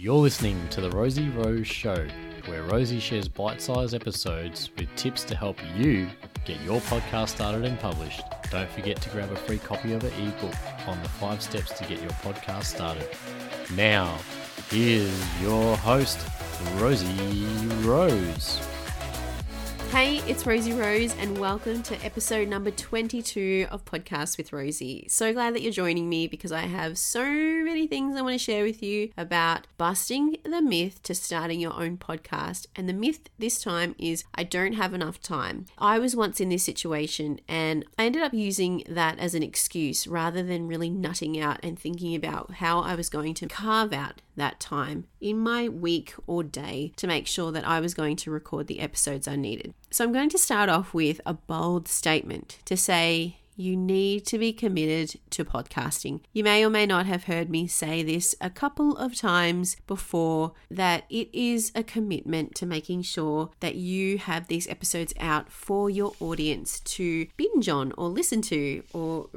You're listening to The Rosie Rose Show, where Rosie shares bite sized episodes with tips to help you get your podcast started and published. Don't forget to grab a free copy of her ebook on the five steps to get your podcast started. Now, here's your host, Rosie Rose. Hey, it's Rosie Rose, and welcome to episode number 22 of Podcast with Rosie. So glad that you're joining me because I have so many things I want to share with you about busting the myth to starting your own podcast. And the myth this time is I don't have enough time. I was once in this situation and I ended up using that as an excuse rather than really nutting out and thinking about how I was going to carve out that time in my week or day to make sure that I was going to record the episodes I needed. So I'm going to start off with a bold statement to say you need to be committed to podcasting. You may or may not have heard me say this a couple of times before that it is a commitment to making sure that you have these episodes out for your audience to binge on or listen to or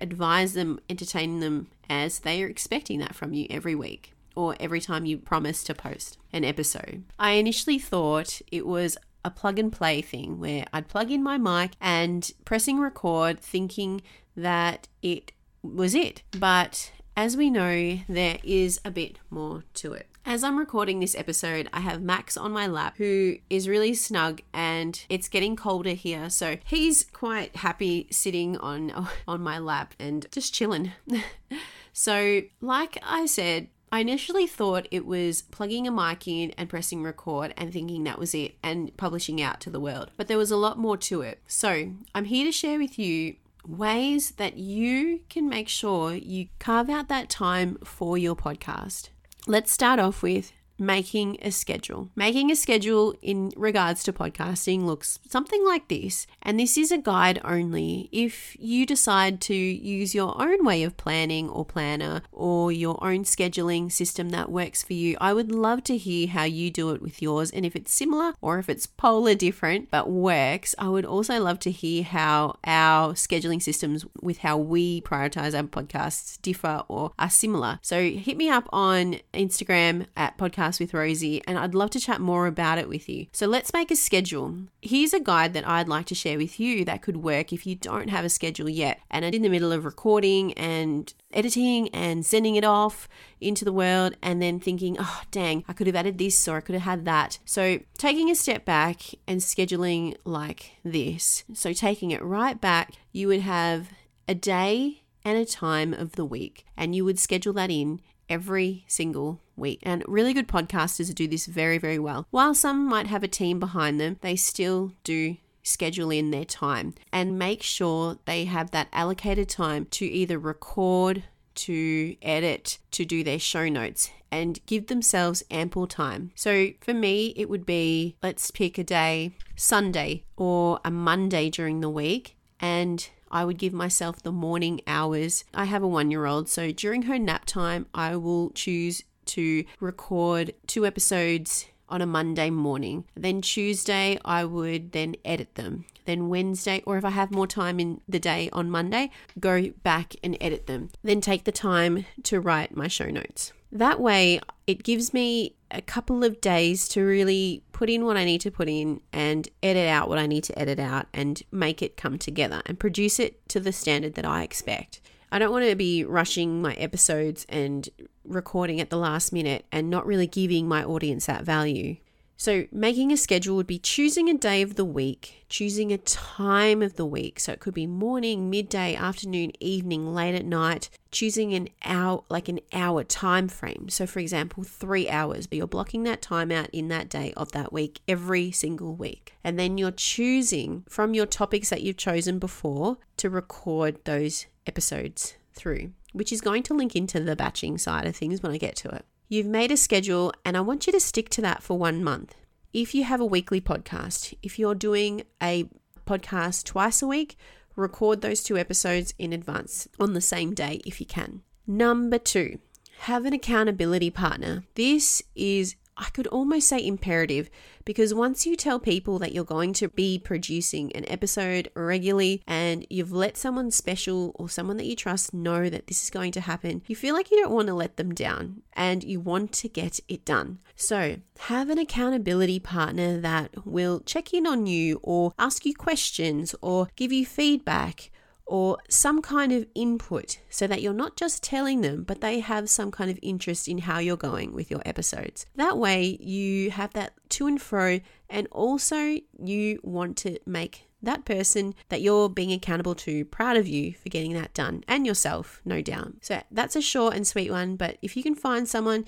advise them, entertain them as they are expecting that from you every week or every time you promise to post an episode. I initially thought it was a plug and play thing where I'd plug in my mic and pressing record thinking that it was it. But as we know, there is a bit more to it. As I'm recording this episode, I have Max on my lap who is really snug and it's getting colder here. So he's quite happy sitting on on my lap and just chilling. so, like I said, I initially thought it was plugging a mic in and pressing record and thinking that was it and publishing out to the world. But there was a lot more to it. So I'm here to share with you ways that you can make sure you carve out that time for your podcast. Let's start off with making a schedule. Making a schedule in regards to podcasting looks something like this, and this is a guide only. If you decide to use your own way of planning or planner or your own scheduling system that works for you, I would love to hear how you do it with yours and if it's similar or if it's polar different but works. I would also love to hear how our scheduling systems with how we prioritize our podcasts differ or are similar. So hit me up on Instagram at podcast with Rosie, and I'd love to chat more about it with you. So let's make a schedule. Here's a guide that I'd like to share with you that could work if you don't have a schedule yet and are in the middle of recording and editing and sending it off into the world and then thinking, oh, dang, I could have added this or I could have had that. So, taking a step back and scheduling like this. So, taking it right back, you would have a day and a time of the week, and you would schedule that in every single week. And really good podcasters do this very, very well. While some might have a team behind them, they still do schedule in their time and make sure they have that allocated time to either record, to edit, to do their show notes and give themselves ample time. So for me, it would be let's pick a day, Sunday or a Monday during the week, and I would give myself the morning hours. I have a one year old, so during her nap time, I will choose to record two episodes on a Monday morning. Then Tuesday, I would then edit them. Then Wednesday, or if I have more time in the day on Monday, go back and edit them. Then take the time to write my show notes. That way, it gives me a couple of days to really put in what I need to put in and edit out what I need to edit out and make it come together and produce it to the standard that I expect. I don't want to be rushing my episodes and recording at the last minute and not really giving my audience that value. So, making a schedule would be choosing a day of the week, choosing a time of the week. So, it could be morning, midday, afternoon, evening, late at night, choosing an hour, like an hour time frame. So, for example, three hours, but you're blocking that time out in that day of that week every single week. And then you're choosing from your topics that you've chosen before to record those episodes through, which is going to link into the batching side of things when I get to it. You've made a schedule, and I want you to stick to that for one month. If you have a weekly podcast, if you're doing a podcast twice a week, record those two episodes in advance on the same day if you can. Number two, have an accountability partner. This is I could almost say imperative because once you tell people that you're going to be producing an episode regularly and you've let someone special or someone that you trust know that this is going to happen, you feel like you don't want to let them down and you want to get it done. So, have an accountability partner that will check in on you or ask you questions or give you feedback or some kind of input so that you're not just telling them, but they have some kind of interest in how you're going with your episodes. That way, you have that to and fro, and also you want to make that person that you're being accountable to proud of you for getting that done and yourself, no doubt. So that's a short and sweet one, but if you can find someone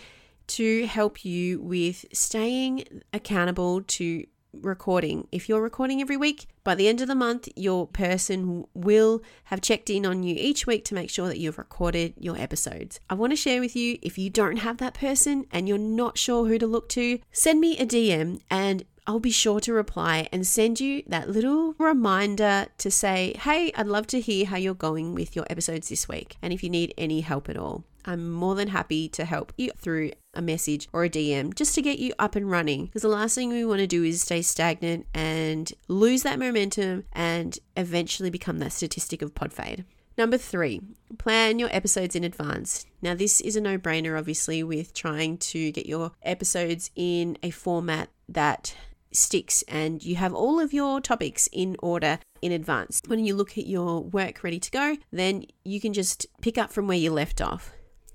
to help you with staying accountable to recording. If you're recording every week, by the end of the month, your person will have checked in on you each week to make sure that you've recorded your episodes. I want to share with you if you don't have that person and you're not sure who to look to, send me a DM and I'll be sure to reply and send you that little reminder to say, hey, I'd love to hear how you're going with your episodes this week. And if you need any help at all, I'm more than happy to help you through a message or a DM just to get you up and running. Because the last thing we want to do is stay stagnant and lose that momentum and eventually become that statistic of pod fade. Number three, plan your episodes in advance. Now, this is a no brainer, obviously, with trying to get your episodes in a format that sticks and you have all of your topics in order in advance. When you look at your work ready to go, then you can just pick up from where you left off.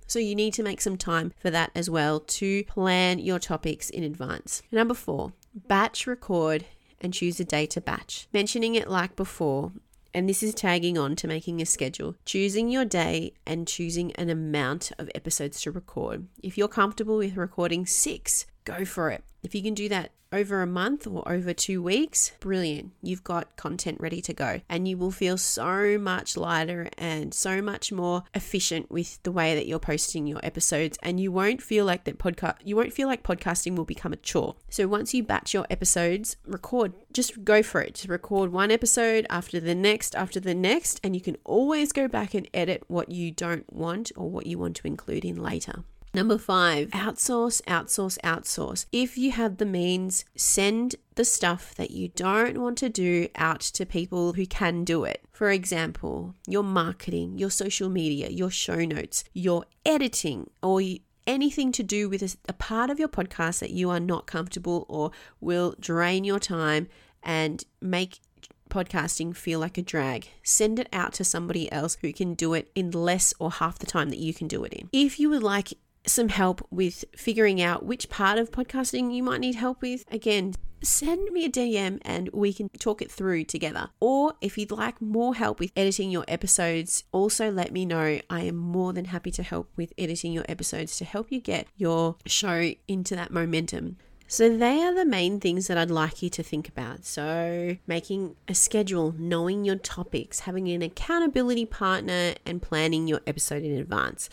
So you need to make some time for that as well to plan your topics in advance. Number four, batch record and choose a day to batch. Mentioning it like before, and this is tagging on to making a schedule, choosing your day and choosing an amount of episodes to record. If you're comfortable with recording six, go for it. If you can do that over a month or over two weeks, brilliant. You've got content ready to go and you will feel so much lighter and so much more efficient with the way that you're posting your episodes and you won't feel like that podcast you won't feel like podcasting will become a chore. So once you batch your episodes, record, just go for it. Just record one episode after the next after the next and you can always go back and edit what you don't want or what you want to include in later. Number five, outsource, outsource, outsource. If you have the means, send the stuff that you don't want to do out to people who can do it. For example, your marketing, your social media, your show notes, your editing, or anything to do with a, part of your podcast that you are not comfortable or will drain your time and make podcasting feel like a drag, send it out to somebody else who can do it in less or half the time that you can do it in. If you would like some help with figuring out which part of podcasting you might need help with, again, send me a DM and we can talk it through together. Or if you'd like more help with editing your episodes, also let me know. I am more than happy to help with editing your episodes to help you get your show into that momentum. So, they are the main things that I'd like you to think about. So, making a schedule, knowing your topics, having an accountability partner, and planning your episode in advance.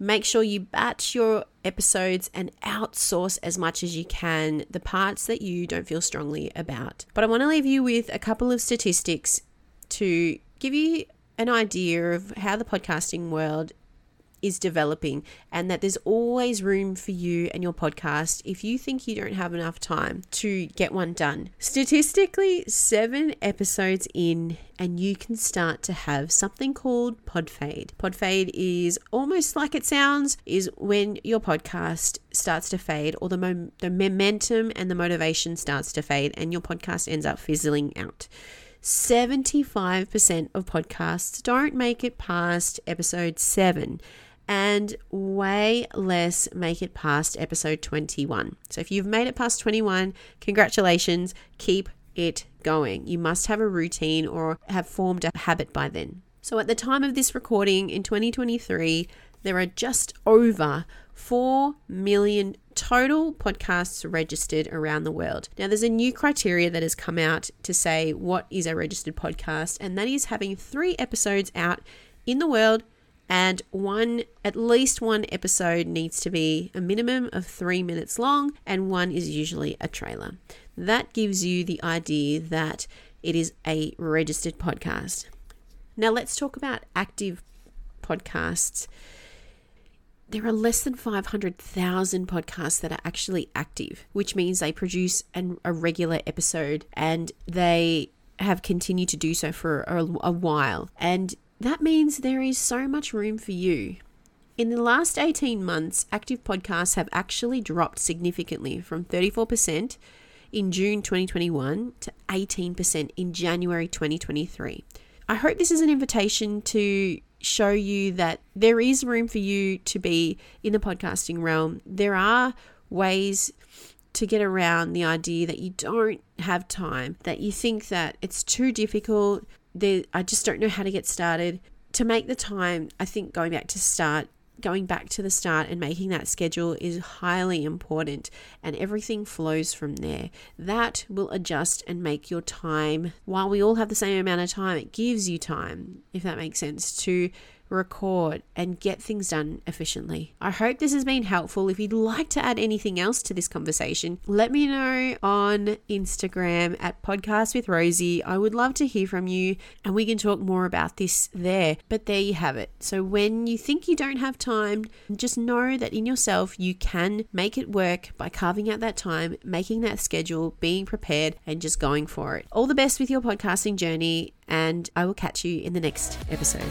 Make sure you batch your episodes and outsource as much as you can the parts that you don't feel strongly about. But I want to leave you with a couple of statistics to give you an idea of how the podcasting world is developing and that there's always room for you and your podcast if you think you don't have enough time to get one done. Statistically, seven episodes in, and you can start to have something called pod fade. Pod fade is almost like it sounds, is when your podcast starts to fade or the, mom- the momentum and the motivation starts to fade and your podcast ends up fizzling out. 75% of podcasts don't make it past episode 7 and way less make it past episode 21. So if you've made it past 21, congratulations, keep it going. You must have a routine or have formed a habit by then. So at the time of this recording in 2023, there are just over 4 million total podcasts registered around the world. Now, there's a new criteria that has come out to say what is a registered podcast, and that is having three episodes out in the world and one at least one episode needs to be a minimum of 3 minutes long and one is usually a trailer. That gives you the idea that it is a registered podcast. Now let's talk about active podcasts. there are less than 500,000 podcasts that are actually active, which means they produce an, a regular episode and they have continued to do so for a, a while. And that means there is so much room for you. In the last 18 months, active podcasts have actually dropped significantly from 34% in June 2021 to 18% in January 2023. I hope this is an invitation to show you that there is room for you to be in the podcasting realm. There are ways to get around the idea that you don't have time, that you think that it's too difficult, that I just don't know how to get started. To make the time, I think going back to start going back to the start and making that schedule is highly important and everything flows from there. That will adjust and make your time, while we all have the same amount of time, it gives you time, if that makes sense, to record, and get things done efficiently. I hope this has been helpful. If you'd like to add anything else to this conversation, let me know on Instagram at Podcast with Rosie. I would love to hear from you and we can talk more about this there. But there you have it. So when you think you don't have time, just know that in yourself you can make it work by carving out that time, making that schedule, being prepared, and just going for it. All the best with your podcasting journey, and I will catch you in the next episode.